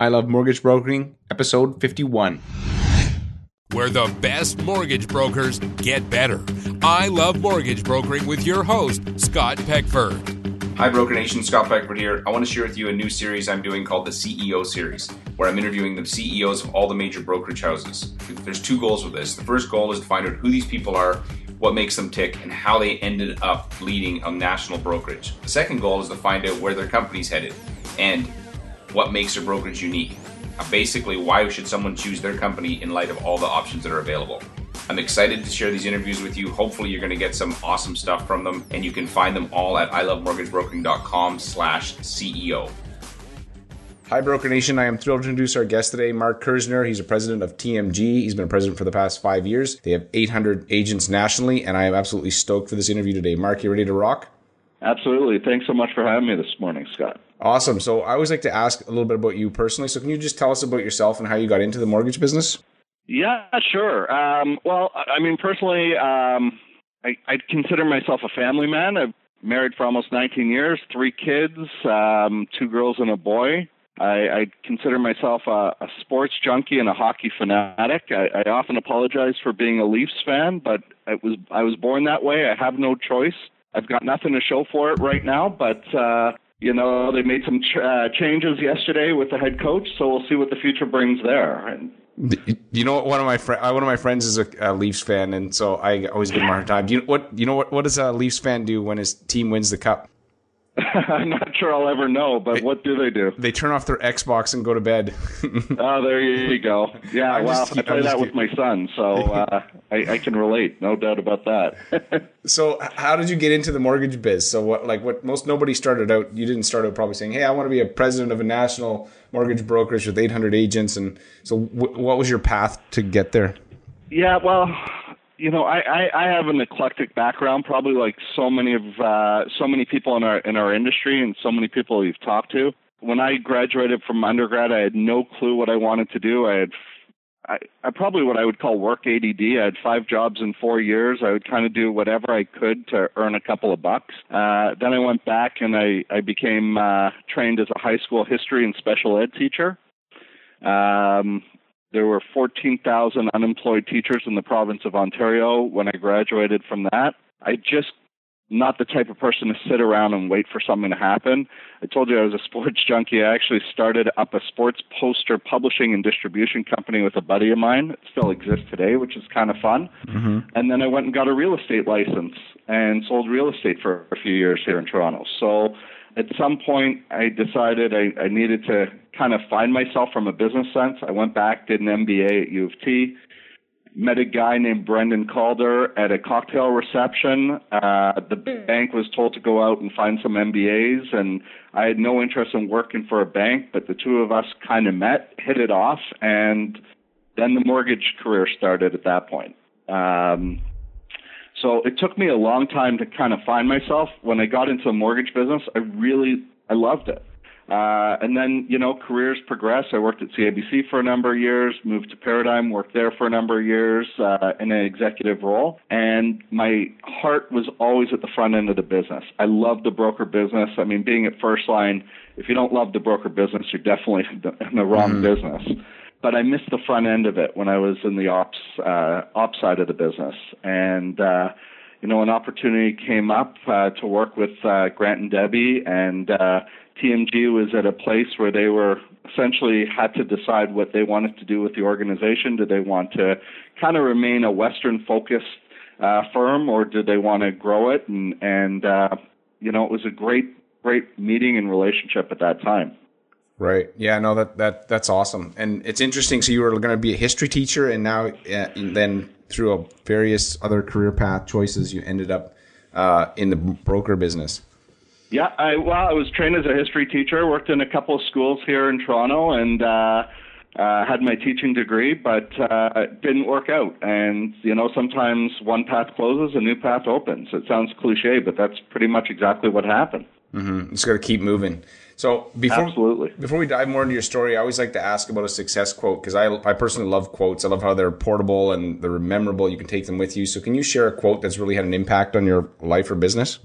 I Love Mortgage Brokering, episode 51. Where the best mortgage brokers get better. I Love Mortgage Brokering with your host, Scott Peckford. Hi, Broker Nation. Scott Peckford here. I want to share with you a new series I'm doing called the CEO Series, where I'm interviewing the CEOs of all the major brokerage houses. There's two goals with this. The first goal is to find out who these people are, what makes them tick, and how they ended up leading a national brokerage. The second goal is to find out where their company's headed and what makes a brokerage unique. Uh, basically, why should someone choose their company in light of all the options that are available? I'm excited to share these interviews with you. Hopefully, you're going to get some awesome stuff from them, and you can find them all at ilovemortgagebrokering.com slash CEO. Hi, Broker Nation. I am thrilled to introduce our guest today, Mark Kerzner. He's a president of TMG. He's been a president for the past five years. They have 800 agents nationally, and I am absolutely stoked for this interview today. Mark, you ready to rock? Absolutely. Thanks so much for having me this morning, Scott. Awesome. So I always like to ask a little bit about you personally. So can you just tell us about yourself and how you got into the mortgage business? Yeah, sure. Um, well, I mean, personally, um, I, I consider myself a family man. I've married for almost 19 years, three kids, um, two girls and a boy. I, I consider myself a, a sports junkie and a hockey fanatic. I, I often apologize for being a Leafs fan, but it was I was born that way. I have no choice. I've got nothing to show for it right now, but uh, you know they made some ch- uh, changes yesterday with the head coach, so we'll see what the future brings there. And you know, one of my fr- uh, one of my friends is a, a, Leafs fan, and so I always give him a hard time. Do you what? You know what? What does a Leafs fan do when his team wins the cup? I'm not sure I'll ever know, but what do they do? They turn off their Xbox and go to bed. oh, there you go. Yeah, I'm well, I play that with my son, so uh, I, I, can relate, no doubt about that. so, how did you get into the mortgage biz? So, what like what most nobody started out. You didn't start out probably saying, "Hey, I want to be a president of a national mortgage brokerage with 800 agents." And so, w- what was your path to get there? Yeah, well, you know, I, I, I have an eclectic background, probably like so many of uh, so many people in our in our industry and so many people you've talked to. When I graduated from undergrad, I had no clue what I wanted to do. I had I, I probably what I would call work ADD. I had five jobs in four years. I would kind of do whatever I could to earn a couple of bucks. Uh, then I went back and I, I became uh, trained as a high school history and special ed teacher. Um, there were 14,000 unemployed teachers in the province of Ontario when I graduated from that. I just not the type of person to sit around and wait for something to happen. I told you I was a sports junkie. I actually started up a sports poster publishing and distribution company with a buddy of mine. It still exists today, which is kind of fun. Mm-hmm. And then I went and got a real estate license and sold real estate for a few years here in Toronto. So at some point, I decided I, I needed to kind of find myself from a business sense. I went back, did an MBA at U of T, met a guy named Brendan Calder at a cocktail reception. Uh, the bank was told to go out and find some MBAs, and I had no interest in working for a bank, but the two of us kind of met, hit it off, and then the mortgage career started at that point. Um, so it took me a long time to kind of find myself. When I got into the mortgage business, I really I loved it. Uh, and then, you know, careers progress. I worked at CIBC for a number of years, moved to Paradigm, worked there for a number of years uh, in an executive role. And my heart was always at the front end of the business. I love the broker business. I mean, being at First Line, if you don't love the broker business, you're definitely in the wrong mm. business but I missed the front end of it when I was in the ops uh, ops side of the business. And uh, you know, an opportunity came up uh, to work with uh, Grant and Debbie, and uh, TMG was at a place where they were essentially had to decide what they wanted to do with the organization. Did they want to kind of remain a Western focused uh, firm, or did they want to grow it? And and uh, you know, it was a great great meeting and relationship at that time. Right. Yeah. No. That that that's awesome, and it's interesting. So you were going to be a history teacher, and now uh, and then through a various other career path choices, you ended up uh, in the broker business. Yeah. I well, I was trained as a history teacher. Worked in a couple of schools here in Toronto, and. Uh, uh, had my teaching degree, but uh, it didn't work out. And you know, sometimes one path closes, a new path opens. It sounds cliche, but that's pretty much exactly what happened. Mm-hmm. Just got to keep moving. So before Absolutely. before we dive more into your story, I always like to ask about a success quote because I I personally love quotes. I love how they're portable and they're memorable. You can take them with you. So can you share a quote that's really had an impact on your life or business?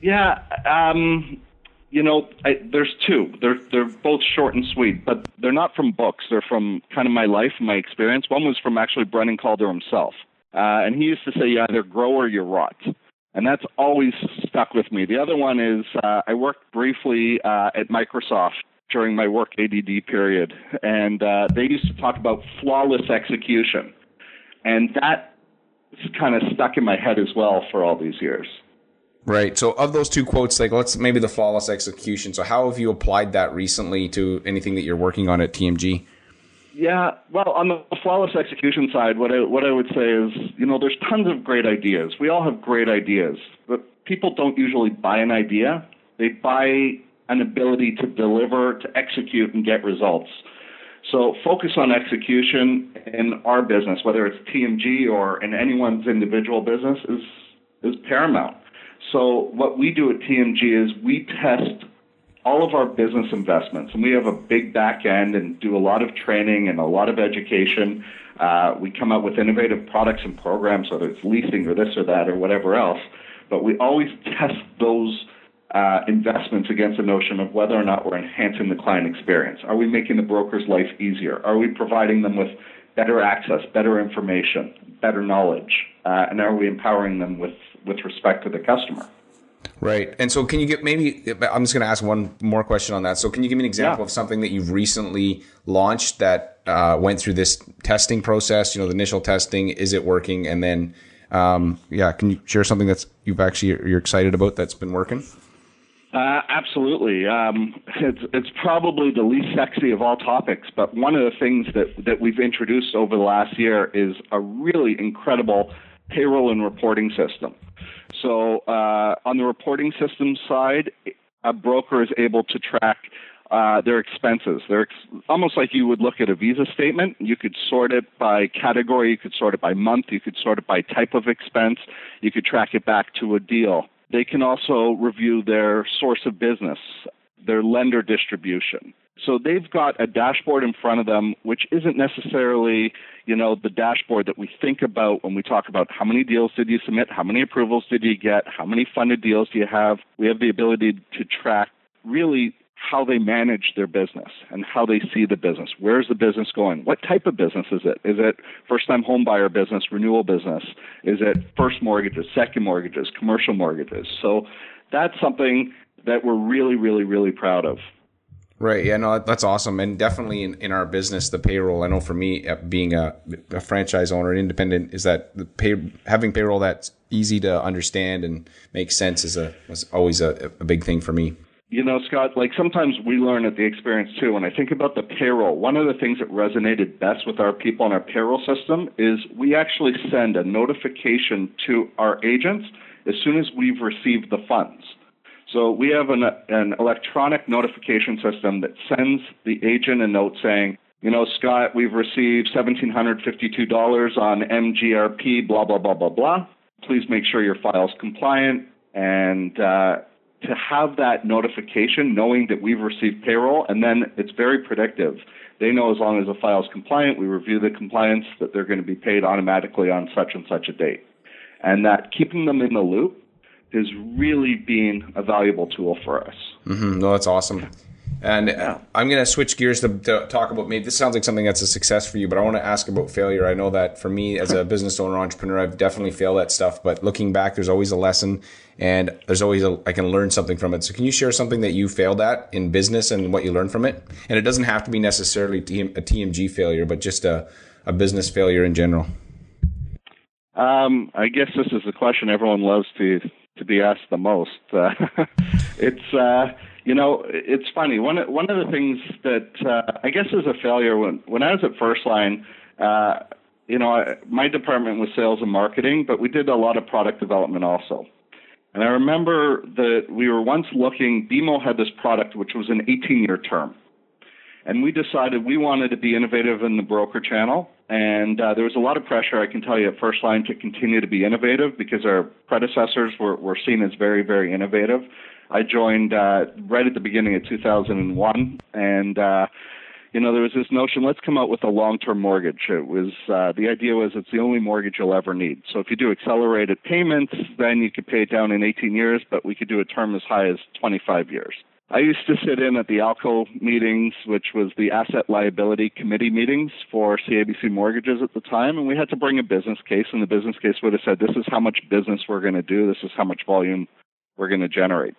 Yeah. Um, you know, I, there's two. They're they're both short and sweet, but they're not from books. They're from kind of my life, my experience. One was from actually Brendan Calder himself, uh, and he used to say, "You either grow or you rot," and that's always stuck with me. The other one is uh, I worked briefly uh, at Microsoft during my work ADD period, and uh, they used to talk about flawless execution, and that kind of stuck in my head as well for all these years. Right. So, of those two quotes, like let's maybe the flawless execution. So, how have you applied that recently to anything that you're working on at TMG? Yeah, well, on the flawless execution side, what I what I would say is, you know, there's tons of great ideas. We all have great ideas, but people don't usually buy an idea. They buy an ability to deliver, to execute, and get results. So, focus on execution in our business, whether it's TMG or in anyone's individual business, is is paramount. So what we do at TMG is we test all of our business investments, and we have a big back end and do a lot of training and a lot of education. Uh, we come out with innovative products and programs, whether it's leasing or this or that or whatever else. But we always test those uh, investments against the notion of whether or not we're enhancing the client experience. Are we making the broker's life easier? Are we providing them with better access, better information, better knowledge, uh, and are we empowering them with with respect to the customer? Right. And so, can you get maybe? I'm just going to ask one more question on that. So, can you give me an example yeah. of something that you've recently launched that uh, went through this testing process? You know, the initial testing. Is it working? And then, um, yeah, can you share something that's you've actually you're excited about that's been working? Uh, absolutely. Um, it's, it's probably the least sexy of all topics, but one of the things that, that we've introduced over the last year is a really incredible payroll and reporting system. So, uh, on the reporting system side, a broker is able to track uh, their expenses. They're ex- almost like you would look at a visa statement. You could sort it by category, you could sort it by month, you could sort it by type of expense, you could track it back to a deal. They can also review their source of business, their lender distribution. So they've got a dashboard in front of them, which isn't necessarily, you know, the dashboard that we think about when we talk about how many deals did you submit, how many approvals did you get, how many funded deals do you have. We have the ability to track really how they manage their business and how they see the business. Where's the business going? What type of business is it? Is it first time home buyer business, renewal business? Is it first mortgages, second mortgages, commercial mortgages? So that's something that we're really, really, really proud of. Right. Yeah. No, that's awesome. And definitely in, in our business, the payroll. I know for me, uh, being a, a franchise owner, independent, is that the pay having payroll that's easy to understand and make sense is a was always a, a big thing for me. You know, Scott, like sometimes we learn at the experience too. When I think about the payroll, one of the things that resonated best with our people in our payroll system is we actually send a notification to our agents as soon as we've received the funds. So we have an, an electronic notification system that sends the agent a note saying, you know, Scott, we've received $1,752 on MGRP, blah, blah, blah, blah, blah. Please make sure your file's compliant and uh, to have that notification, knowing that we've received payroll, and then it's very predictive. They know as long as the file is compliant, we review the compliance, that they're going to be paid automatically on such and such a date. And that keeping them in the loop is really been a valuable tool for us. Mm-hmm. No, that's awesome. And uh, I'm going to switch gears to, to, talk about maybe this sounds like something that's a success for you, but I want to ask about failure. I know that for me as a business owner, entrepreneur, I've definitely failed at stuff, but looking back, there's always a lesson and there's always a, I can learn something from it. So can you share something that you failed at in business and what you learned from it? And it doesn't have to be necessarily a TMG failure, but just a, a business failure in general. Um, I guess this is the question everyone loves to to be asked the most. Uh, it's uh, you know it's funny. One one of the things that uh, I guess is a failure when when I was at First Line. Uh, you know, I, my department was sales and marketing, but we did a lot of product development also. And I remember that we were once looking, BMO had this product which was an 18 year term. And we decided we wanted to be innovative in the broker channel. And uh, there was a lot of pressure, I can tell you, at First Line to continue to be innovative because our predecessors were, were seen as very, very innovative. I joined uh, right at the beginning of 2001. And uh, you know, there was this notion, let's come out with a long-term mortgage. It was uh, the idea was it's the only mortgage you'll ever need. So if you do accelerated payments, then you could pay it down in 18 years, but we could do a term as high as 25 years. I used to sit in at the ALCO meetings, which was the Asset Liability Committee meetings for CIBC mortgages at the time, and we had to bring a business case, and the business case would have said, "This is how much business we're going to do. This is how much volume we're going to generate."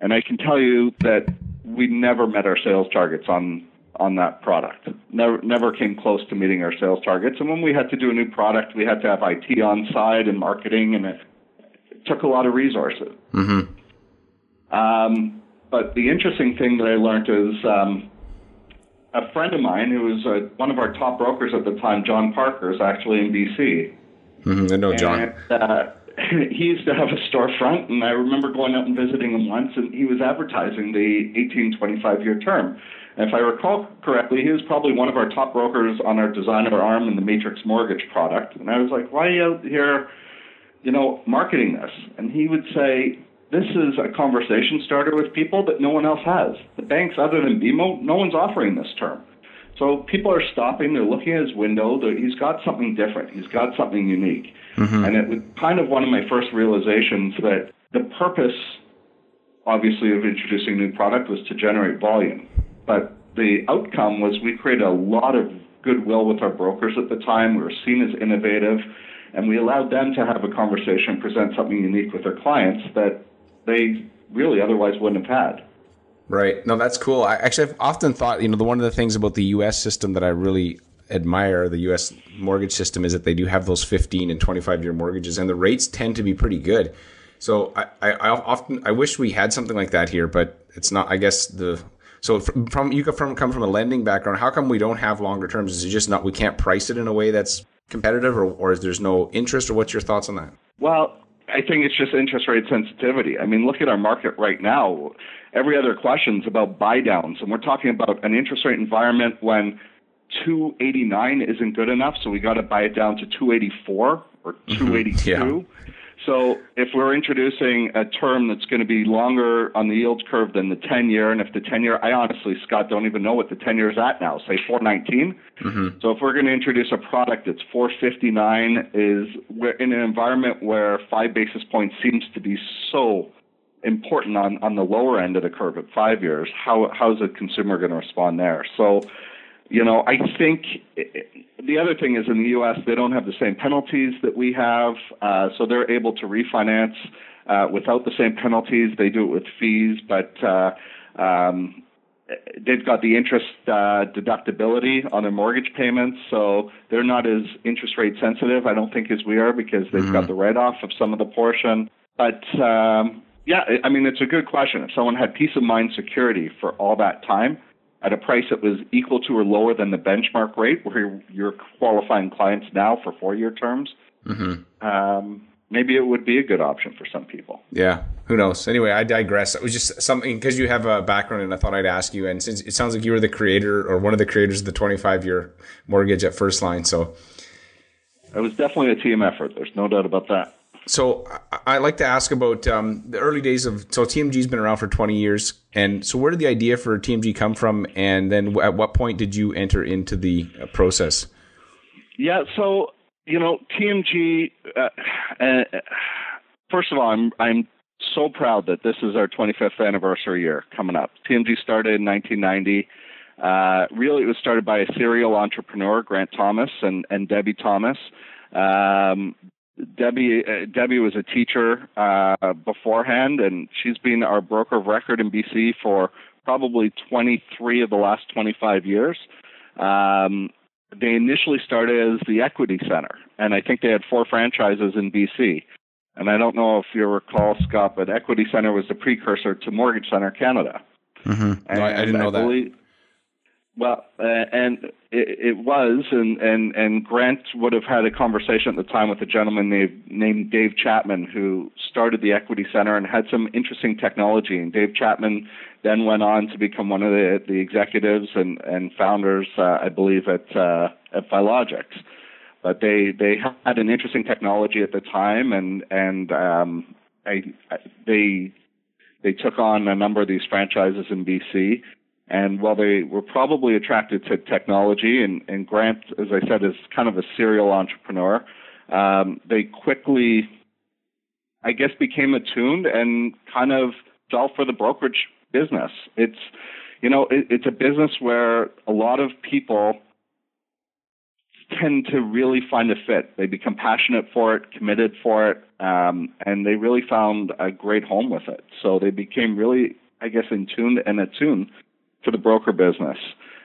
And I can tell you that we never met our sales targets on on that product. Never never came close to meeting our sales targets. And when we had to do a new product, we had to have IT on side and marketing, and it, took a lot of resources. Mm-hmm. Um, but the interesting thing that I learned is um, a friend of mine who was uh, one of our top brokers at the time, John Parker, is actually in BC. Mm-hmm. I know John. And, uh, he used to have a storefront, and I remember going out and visiting him once, and he was advertising the 18, 25 year term. And if I recall correctly, he was probably one of our top brokers on our designer arm in the Matrix Mortgage product. And I was like, why are you out here, you know, marketing this? And he would say, this is a conversation starter with people that no one else has. The banks, other than BMO, no one's offering this term. So people are stopping, they're looking at his window, he's got something different, he's got something unique. Mm-hmm. And it was kind of one of my first realizations that the purpose, obviously, of introducing new product was to generate volume. But the outcome was we created a lot of goodwill with our brokers at the time. We were seen as innovative, and we allowed them to have a conversation, present something unique with their clients that they really otherwise wouldn't have had. Right. No, that's cool. I actually I've often thought, you know, the one of the things about the U.S. system that I really admire the U.S. mortgage system is that they do have those 15 and 25 year mortgages, and the rates tend to be pretty good. So I, I, I often I wish we had something like that here, but it's not. I guess the so from, from you come from come from a lending background. How come we don't have longer terms? Is it just not we can't price it in a way that's competitive, or, or is there's no interest, or what's your thoughts on that? Well, I think it's just interest rate sensitivity. I mean, look at our market right now. Every other question is about buy downs, and we're talking about an interest rate environment when 289 isn't good enough, so we got to buy it down to 284 or mm-hmm. 282. yeah. So if we're introducing a term that's going to be longer on the yield curve than the 10 year, and if the 10 year, I honestly, Scott, don't even know what the 10 year is at now, say 419. Mm-hmm. So if we're going to introduce a product that's 459, is we're in an environment where five basis points seems to be so important on, on the lower end of the curve at five years, how, how is a consumer going to respond there? So you know, I think the other thing is in the U.S. they don't have the same penalties that we have, uh, so they're able to refinance uh, without the same penalties. They do it with fees, but uh, um, they've got the interest uh, deductibility on their mortgage payments, so they're not as interest rate sensitive, I don't think, as we are because they've mm-hmm. got the write off of some of the portion. But um, yeah, I mean, it's a good question. If someone had peace of mind security for all that time at a price that was equal to or lower than the benchmark rate, where you're qualifying clients now for four-year terms, mm-hmm. um, maybe it would be a good option for some people. Yeah, who knows? Anyway, I digress. It was just something because you have a background, and I thought I'd ask you. And since it sounds like you were the creator or one of the creators of the 25-year mortgage at First Line, so it was definitely a team effort. There's no doubt about that. So I like to ask about um, the early days of. So TMG's been around for 20 years, and so where did the idea for TMG come from? And then at what point did you enter into the uh, process? Yeah, so you know TMG. Uh, uh, first of all, I'm I'm so proud that this is our 25th anniversary year coming up. TMG started in 1990. Uh, really, it was started by a serial entrepreneur, Grant Thomas and, and Debbie Thomas. Um, Debbie uh, Debbie was a teacher uh, beforehand, and she's been our broker of record in BC for probably 23 of the last 25 years. Um, they initially started as the Equity Center, and I think they had four franchises in BC. And I don't know if you recall, Scott, but Equity Center was the precursor to Mortgage Center Canada. Mm-hmm. No, I, I, didn't know I believe, that. Well, uh, and it, it, was, and, and, and Grant would have had a conversation at the time with a gentleman named, named Dave Chapman, who started the Equity Center and had some interesting technology. And Dave Chapman then went on to become one of the, the executives and, and founders, uh, I believe, at, uh, at Filogix. But they, they had an interesting technology at the time, and, and um, I, I, they, they took on a number of these franchises in BC and while they were probably attracted to technology, and, and Grant, as I said, is kind of a serial entrepreneur, um, they quickly, I guess, became attuned and kind of fell for the brokerage business. It's you know, it, it's a business where a lot of people tend to really find a fit. They become passionate for it, committed for it, um, and they really found a great home with it. So they became really, I guess, in tune and attuned to the broker business.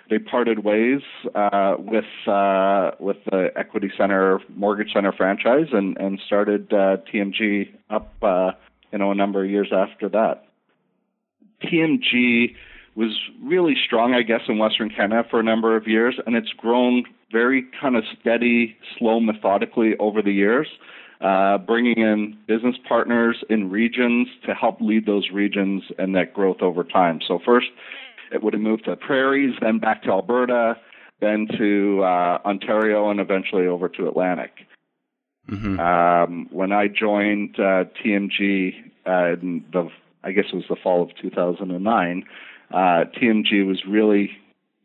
They parted ways uh, with uh, with the Equity Center Mortgage Center franchise and and started uh, TMG up, uh, you know, a number of years after that. TMG was really strong, I guess, in Western Canada for a number of years, and it's grown very kind of steady, slow, methodically over the years, uh, bringing in business partners in regions to help lead those regions and that growth over time. So first, it would have moved to prairies, then back to Alberta, then to uh, Ontario, and eventually over to Atlantic. Mm-hmm. Um, when I joined uh, TMG uh, in the, I guess it was the fall of 2009 uh, TMG was really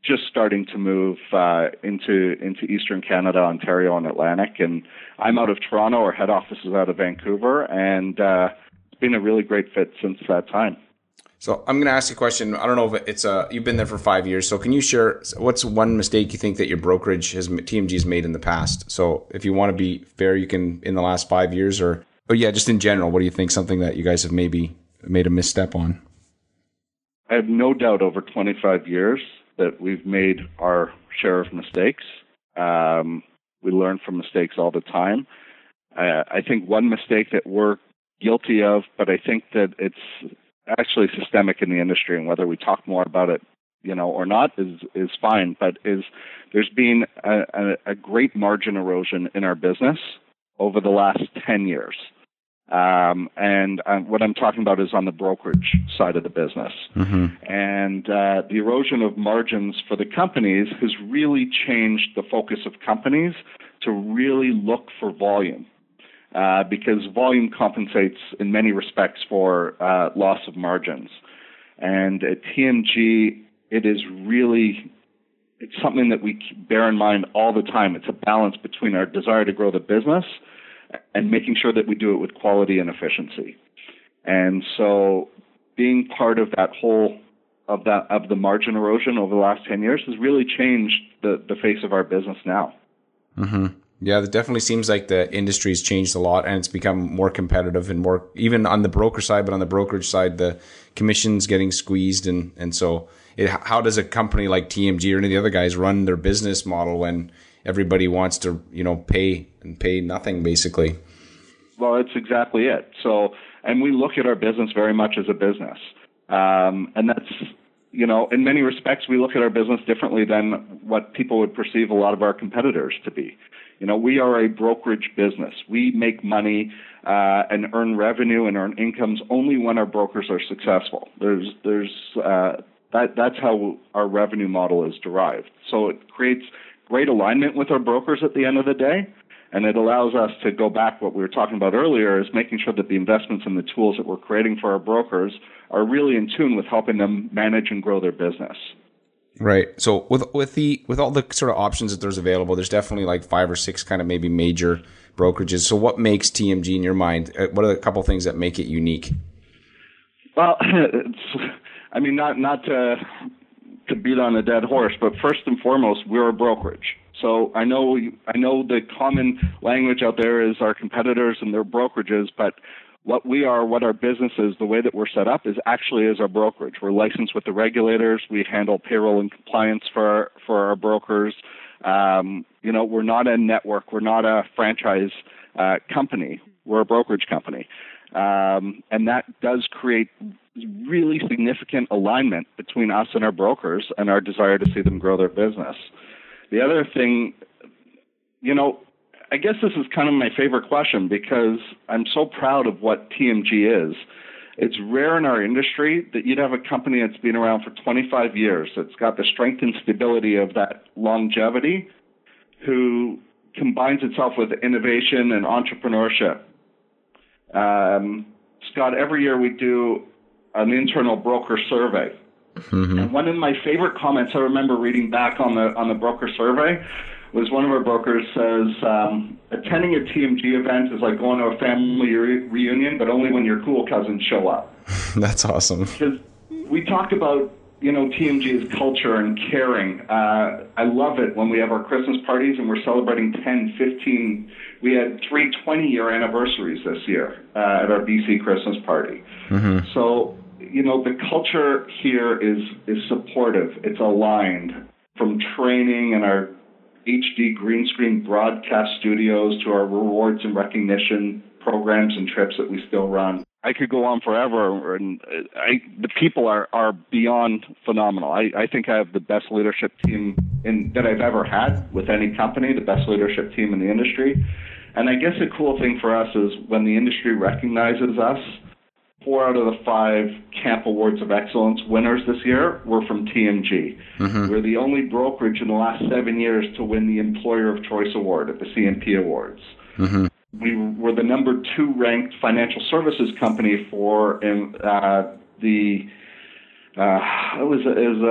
just starting to move uh, into into Eastern Canada, Ontario, and Atlantic. And I'm out of Toronto. Our head office is out of Vancouver, and uh, it's been a really great fit since that time. So I'm going to ask you a question. I don't know if it's a you've been there for five years. So can you share what's one mistake you think that your brokerage has TMG has made in the past? So if you want to be fair, you can in the last five years, or oh yeah, just in general, what do you think? Something that you guys have maybe made a misstep on? I have no doubt over 25 years that we've made our share of mistakes. Um, we learn from mistakes all the time. Uh, I think one mistake that we're guilty of, but I think that it's actually systemic in the industry, and whether we talk more about it, you know, or not is is fine. But is there's been a, a, a great margin erosion in our business over the last 10 years. Um, and uh, what I'm talking about is on the brokerage side of the business. Mm-hmm. And uh, the erosion of margins for the companies has really changed the focus of companies to really look for volume. Uh, because volume compensates in many respects for uh, loss of margins. And at TMG, it is really it's something that we bear in mind all the time. It's a balance between our desire to grow the business and making sure that we do it with quality and efficiency. And so being part of that whole of that of the margin erosion over the last 10 years has really changed the, the face of our business now. Mm-hmm. Yeah, it definitely seems like the industry's changed a lot and it's become more competitive and more even on the broker side, but on the brokerage side, the commissions getting squeezed and and so it, how does a company like TMG or any of the other guys run their business model when everybody wants to you know pay and pay nothing basically. Well, it's exactly it. So, and we look at our business very much as a business, um, and that's you know, in many respects, we look at our business differently than what people would perceive a lot of our competitors to be. You know, we are a brokerage business. We make money uh, and earn revenue and earn incomes only when our brokers are successful. There's, there's, uh, that, that's how our revenue model is derived. So it creates great alignment with our brokers at the end of the day. And it allows us to go back what we were talking about earlier is making sure that the investments and the tools that we're creating for our brokers are really in tune with helping them manage and grow their business. Right. So with with the with all the sort of options that there's available, there's definitely like five or six kind of maybe major brokerages. So what makes TMG in your mind? Uh, what are the couple things that make it unique? Well, I mean, not not to to beat on a dead horse, but first and foremost, we're a brokerage. So I know I know the common language out there is our competitors and their brokerages, but what we are, what our business is, the way that we're set up is actually as our brokerage. We're licensed with the regulators. We handle payroll and compliance for our, for our brokers. Um, you know, we're not a network. We're not a franchise uh, company. We're a brokerage company, um, and that does create really significant alignment between us and our brokers and our desire to see them grow their business. The other thing, you know, I guess this is kind of my favorite question because I'm so proud of what TMG is. It's rare in our industry that you'd have a company that's been around for 25 years, that's got the strength and stability of that longevity, who combines itself with innovation and entrepreneurship. Um, Scott, every year we do an internal broker survey. Mm-hmm. And one of my favorite comments I remember reading back on the on the broker survey was one of our brokers says um, attending a TMG event is like going to a family re- reunion, but only when your cool cousins show up. That's awesome. Because we talked about you know TMG's culture and caring. Uh, I love it when we have our Christmas parties and we're celebrating 10, 15. We had three 20 year anniversaries this year uh, at our BC Christmas party. Mm-hmm. So you know the culture here is is supportive. It's aligned from training and our HD green screen broadcast studios to our rewards and recognition programs and trips that we still run. I could go on forever, and I, the people are, are beyond phenomenal. I, I think I have the best leadership team in, that I've ever had with any company, the best leadership team in the industry. And I guess a cool thing for us is when the industry recognizes us, four out of the five CAAMP Awards of Excellence winners this year were from TMG. Mm-hmm. We're the only brokerage in the last seven years to win the Employer of Choice Award at the CMP Awards. Mm-hmm we were the number two ranked financial services company for uh, the uh, it was it was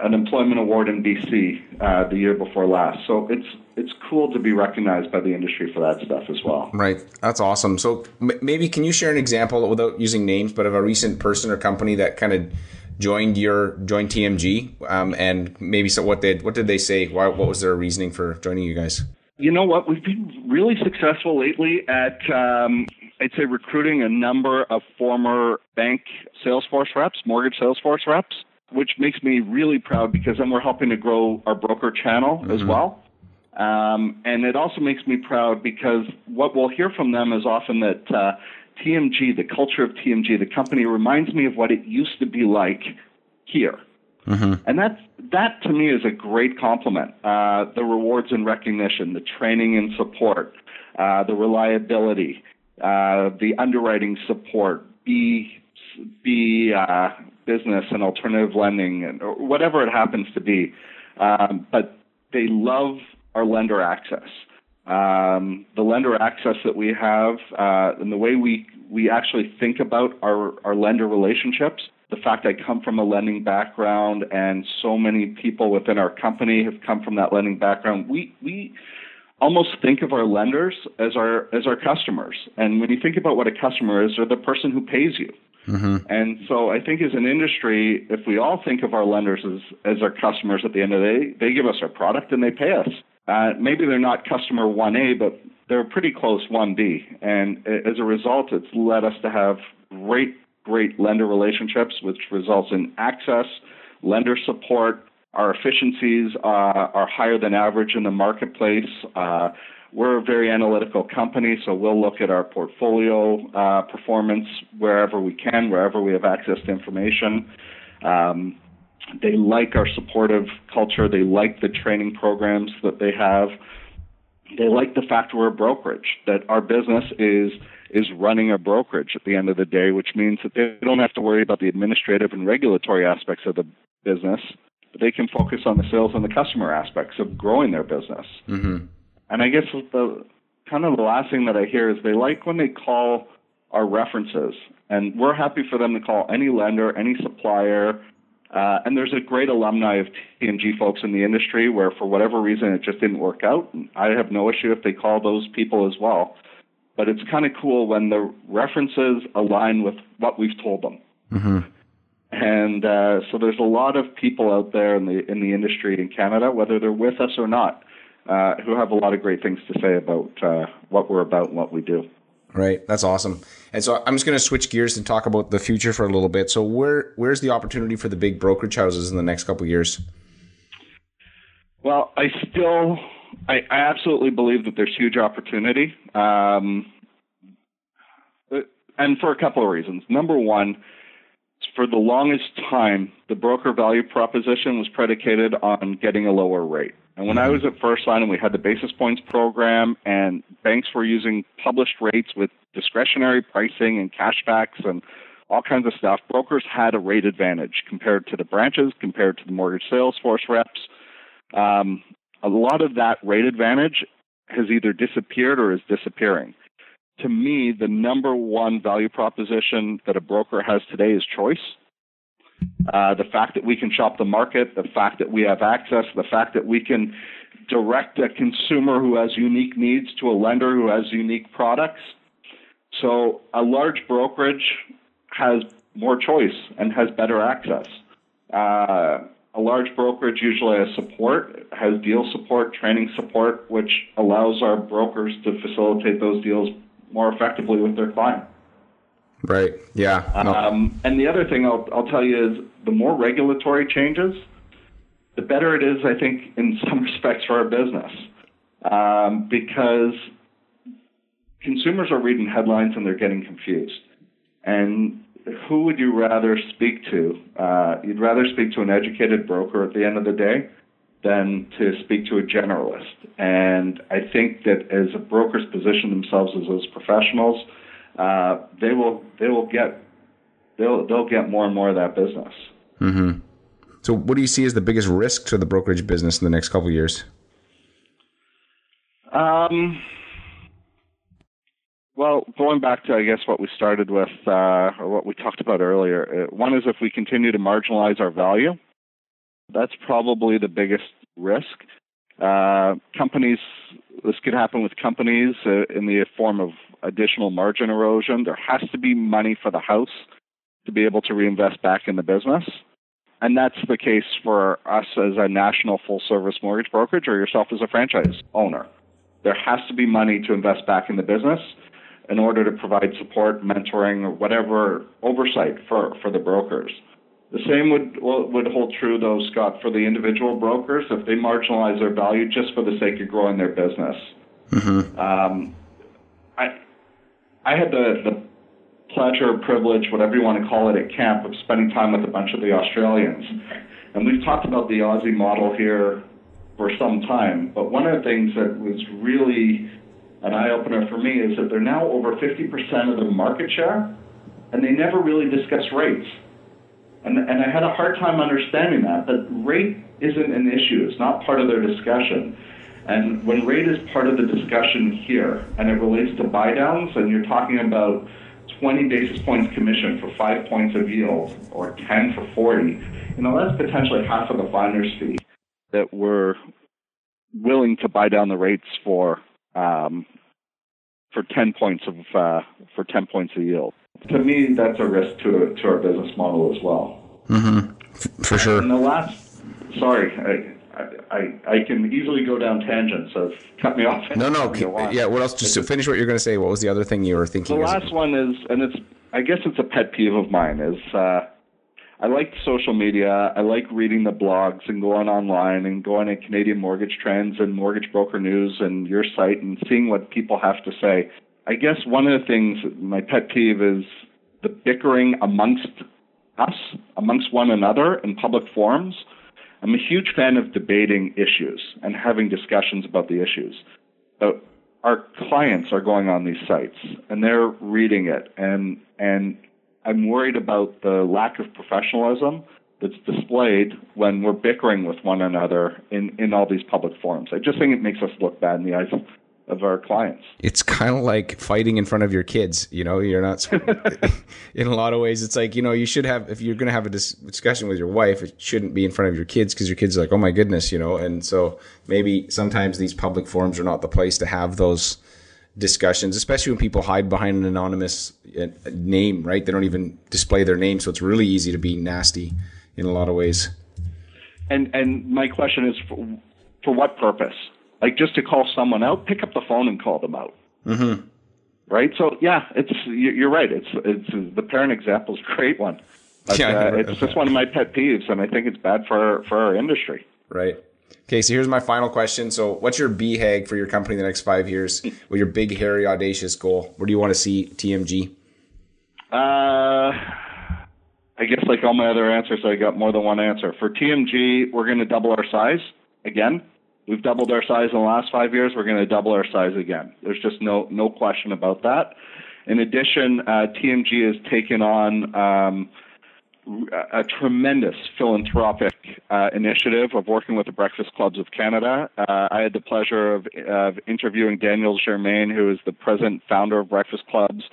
uh, an employment award in BC uh, the year before last. So it's it's cool to be recognized by the industry for that stuff as well. Right, that's awesome. So m- maybe can you share an example without using names, but of a recent person or company that kind of joined your joined TMG, um, and maybe so what did what did they say? Why, what was their reasoning for joining you guys? You know what? We've been really successful lately at, um, I'd say, recruiting a number of former bank Salesforce reps, mortgage Salesforce reps, which makes me really proud because then we're helping to grow our broker channel mm-hmm. as well. Um, and it also makes me proud because what we'll hear from them is often that uh, TMG, the culture of TMG, the company reminds me of what it used to be like here. Mm-hmm. And that's, that to me is a great compliment. Uh, the rewards and recognition, the training and support, uh, the reliability, uh, the underwriting support, B, B uh, business and alternative lending, and or whatever it happens to be. Um, but they love our lender access. Um, the lender access that we have uh, and the way we, we actually think about our, our lender relationships the fact I come from a lending background and so many people within our company have come from that lending background, we, we almost think of our lenders as our as our customers. And when you think about what a customer is, they're the person who pays you. Mm-hmm. And so I think as an industry, if we all think of our lenders as, as our customers at the end of the day, they give us our product and they pay us. Uh, maybe they're not customer 1A, but they're pretty close 1B. And as a result, it's led us to have great great lender relationships, which results in access, lender support. Our efficiencies uh, are higher than average in the marketplace. Uh, we're a very analytical company, so we'll look at our portfolio uh, performance wherever we can, wherever we have access to information. Um, they like our supportive culture. They like the training programs that they have. They like the fact we're a brokerage, that our business is is running a brokerage at the end of the day, which means that they don't have to worry about the administrative and regulatory aspects of the business, but they can focus on the sales and the customer aspects of growing their business. Mm-hmm. And I guess the kind of the last thing that I hear is they like when they call our references, and we're happy for them to call any lender, any supplier. Uh, and there's a great alumni of TMG folks in the industry where, for whatever reason, it just didn't work out. I have no issue if they call those people as well but it's kind of cool when the references align with what we've told them. Mm-hmm. And uh, so there's a lot of people out there in the in the industry in Canada, whether they're with us or not, uh, who have a lot of great things to say about uh, what we're about and what we do. Right, that's awesome. And so I'm just going to switch gears and talk about the future for a little bit. So where where's the opportunity for the big brokerage houses in the next couple years? Well, I still I, I absolutely believe that there's huge opportunity, um, and for a couple of reasons. Number one, for the longest time, the broker value proposition was predicated on getting a lower rate. And when I mm-hmm. was at First Line and we had the basis points program, and banks were using published rates with discretionary pricing and cashbacks and all kinds of stuff, brokers had a rate advantage compared to the branches, compared to the mortgage sales force reps. Um, a lot of that rate advantage has either disappeared or is disappearing. To me, the number one value proposition that a broker has today is choice. Uh, the fact that we can shop the market, the fact that we have access, the fact that we can direct a consumer who has unique needs to a lender who has unique products. So a large brokerage has more choice and has better access. Uh, a large brokerage usually has support, has deal support, training support, which allows our brokers to facilitate those deals more effectively with their client. Right. Yeah. No. Um, and the other thing I'll, I'll tell you is the more regulatory changes, the better it is, I think, in some respects for our business. Um, because consumers are reading headlines and they're getting confused. And who would you rather speak to? Uh, you'd rather speak to an educated broker at the end of the day than to speak to a generalist. And I think that as brokers position themselves as those professionals, uh, they will they will get they'll they'll get more and more of that business. Mm-hmm. So, what do you see as the biggest risk to the brokerage business in the next couple of years? Um, well, going back to I guess what we started with, uh, or what we talked about earlier. Uh, one is if we continue to marginalize our value, that's probably the biggest risk. Uh, companies, this could happen with companies uh, in the form of additional margin erosion. There has to be money for the house to be able to reinvest back in the business. And that's the case for us as a national full service mortgage brokerage or yourself as a franchise owner. There has to be money to invest back in the business in order to provide support, mentoring, or whatever oversight for, for the brokers. The same would would hold true, though, Scott, for the individual brokers if they marginalize their value just for the sake of growing their business. Mm-hmm. Um, I I had the, the pleasure, privilege, whatever you want to call it, at camp of spending time with a bunch of the Australians, and we've talked about the Aussie model here for some time. But one of the things that was really an eye opener for me is that they're now over 50% of the market share, and they never really discuss rates. And, and I had a hard time understanding that, that rate isn't an issue. It's not part of their discussion. And when rate is part of the discussion here, and it relates to buy downs, and you're talking about 20 basis points commission for five points of yield, or 10 for 40, you know, that's potentially half of the finder's fee that we're willing to buy down the rates for um, for 10 points of uh, for 10 points of yield. To me, that's a risk to to our business model as well. Mm-hmm. For sure. And the last, sorry, I, I, I can easily go down tangents. So cut me off. No, no. yeah. What else? Just to finish what you're going to say. What was the other thing you were thinking? The last one is, and it's I guess it's a pet peeve of mine is. Uh, I like social media. I like reading the blogs and going online and going at Canadian Mortgage Trends and Mortgage Broker News and your site and seeing what people have to say. I guess one of the things, my pet peeve is the bickering amongst us, amongst one another in public forums. I'm a huge fan of debating issues and having discussions about the issues. Our clients are going on these sites and they're reading it and and I'm worried about the lack of professionalism that's displayed when we're bickering with one another in, in all these public forums. I just think it makes us look bad in the eyes of, our clients. It's kind of like fighting in front of your kids. You know, you're not, in a lot of ways, it's like, you know, you should have, if you're going to have a dis- discussion with your wife, it shouldn't be in front of your kids because your kids are like, oh my goodness, you know, and so maybe sometimes these public forums are not the place to have those discussions, especially when people hide behind an anonymous uh, name, right? They don't even display their name, so it's really easy to be nasty in a lot of ways. And and my question is, for, for what purpose? Like just to call someone out? Pick up the phone and call them out. Mm-hmm. Right. So yeah, it's you're right. It's it's the parent example is a great one. But, yeah, uh, it's just one of my pet peeves, and I think it's bad for for our industry. Right. Okay, so here's my final question. So, what's your BHAG for your company in the next five years? What your big, hairy, audacious goal? Where do you want to see TMG? Uh, I guess like all my other answers, I got more than one answer. For TMG, we're going to double our size again. We've doubled our size in the last five years. We're going to double our size again. There's just no no question about that. In addition, uh, TMG has taken on. Um, a tremendous philanthropic uh, initiative of working with the Breakfast Clubs of Canada. Uh, I had the pleasure of, of, interviewing Daniel Germain, who is the president founder of Breakfast Clubs.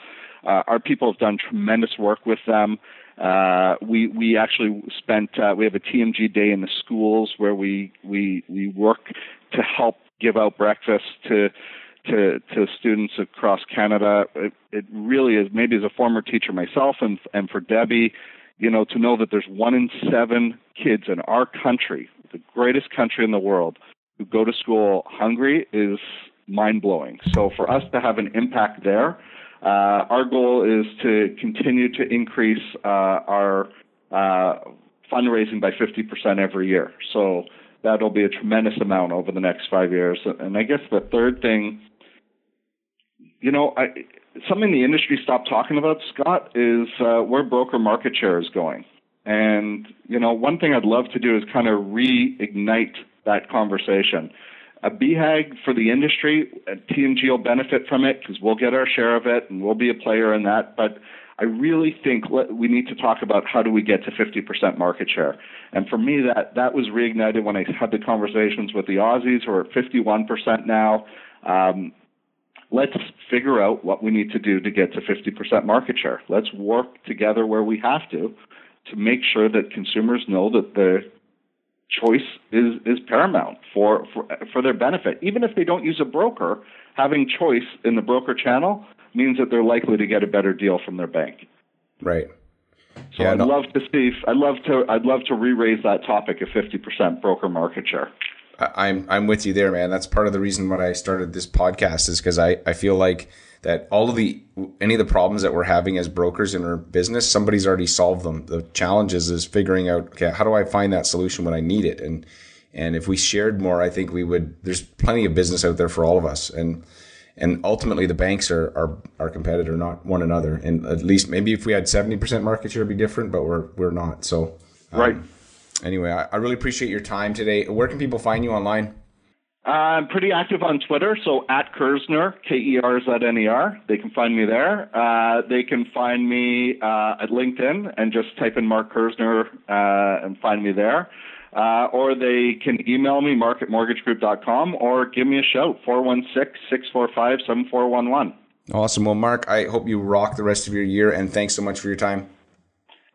Uh, our people have done tremendous work with them. Uh, we we actually spent uh, we have a TMG day in the schools where we we we work to help give out breakfast to to to students across Canada. It, it really is. Maybe as a former teacher myself, and and for Debbie, you know, to know that there's one in seven kids in our country, the greatest country in the world, who go to school hungry is mind blowing. So for us to have an impact there, our goal is to continue to increase uh, our uh, fundraising by 50% every year. So that'll be a tremendous amount over the next five years. And I guess the third thing, you know, I, something the industry stopped talking about, Scott, is uh, where broker market share is going. And, you know, one thing I'd love to do is kind of reignite that conversation. A BHAG for the industry, TMG will benefit from it because we'll get our share of it and we'll be a player in that. But I really think we need to talk about how do we get to 50% market share. And for me, that, that was reignited when I had the conversations with the Aussies who are at 51% now. Um, let's figure out what we need to do to get to 50% market share. Let's work together where we have to to make sure that consumers know that the choice is is paramount for, for for their benefit. Even if they don't use a broker, having choice in the broker channel means that they're likely to get a better deal from their bank. Right. So yeah, I'd no. love to see. I'd love to. I'd love to re-raise that topic of fifty percent broker market share. I'm I'm with you there, man. That's part of the reason why I started this podcast is because I I feel like that all of the any of the problems that we're having as brokers in our business, somebody's already solved them. The challenges is figuring out okay, how do I find that solution when I need it? And and if we shared more, I think we would. There's plenty of business out there for all of us, and and ultimately the banks are are our competitor, not one another. And at least maybe if we had seventy percent market share, it'd be different, but we're we're not. So um, right. Anyway, I, I really appreciate your time today. Where can people find you online? I'm pretty active on Twitter, so at Kerzner, K E R Z N E R. They can find me there. Uh, they can find me uh, at LinkedIn and just type in Mark Kerzner uh, and find me there. Uh, or they can email me, mark at mortgagegroup.com, or give me a shout, 416 645 7411. Awesome. Well, Mark, I hope you rock the rest of your year, and thanks so much for your time.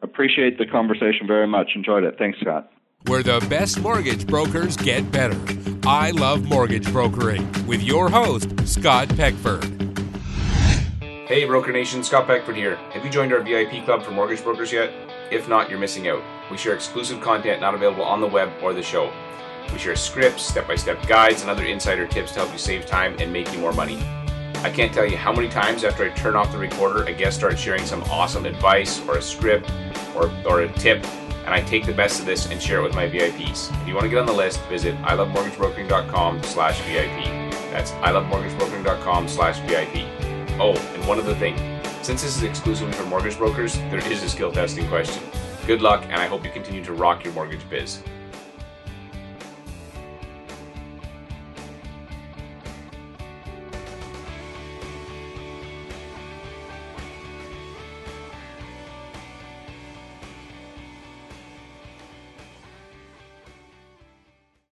Appreciate the conversation very much. Enjoyed it. Thanks, Scott where the best mortgage brokers get better. I love mortgage brokering with your host, Scott Peckford. Hey, Broker Nation, Scott Peckford here. Have you joined our VIP club for mortgage brokers yet? If not, you're missing out. We share exclusive content not available on the web or the show. We share scripts, step by step guides, and other insider tips to help you save time and make you more money. I can't tell you how many times after I turn off the recorder, a guest starts sharing some awesome advice or a script or, or a tip and I take the best of this and share it with my VIPs. If you want to get on the list, visit ilovemortgagebrokering.com slash VIP. That's ilovemortgagebrokering.com slash VIP. Oh, and one other thing. Since this is exclusively for mortgage brokers, there is a skill testing question. Good luck, and I hope you continue to rock your mortgage biz.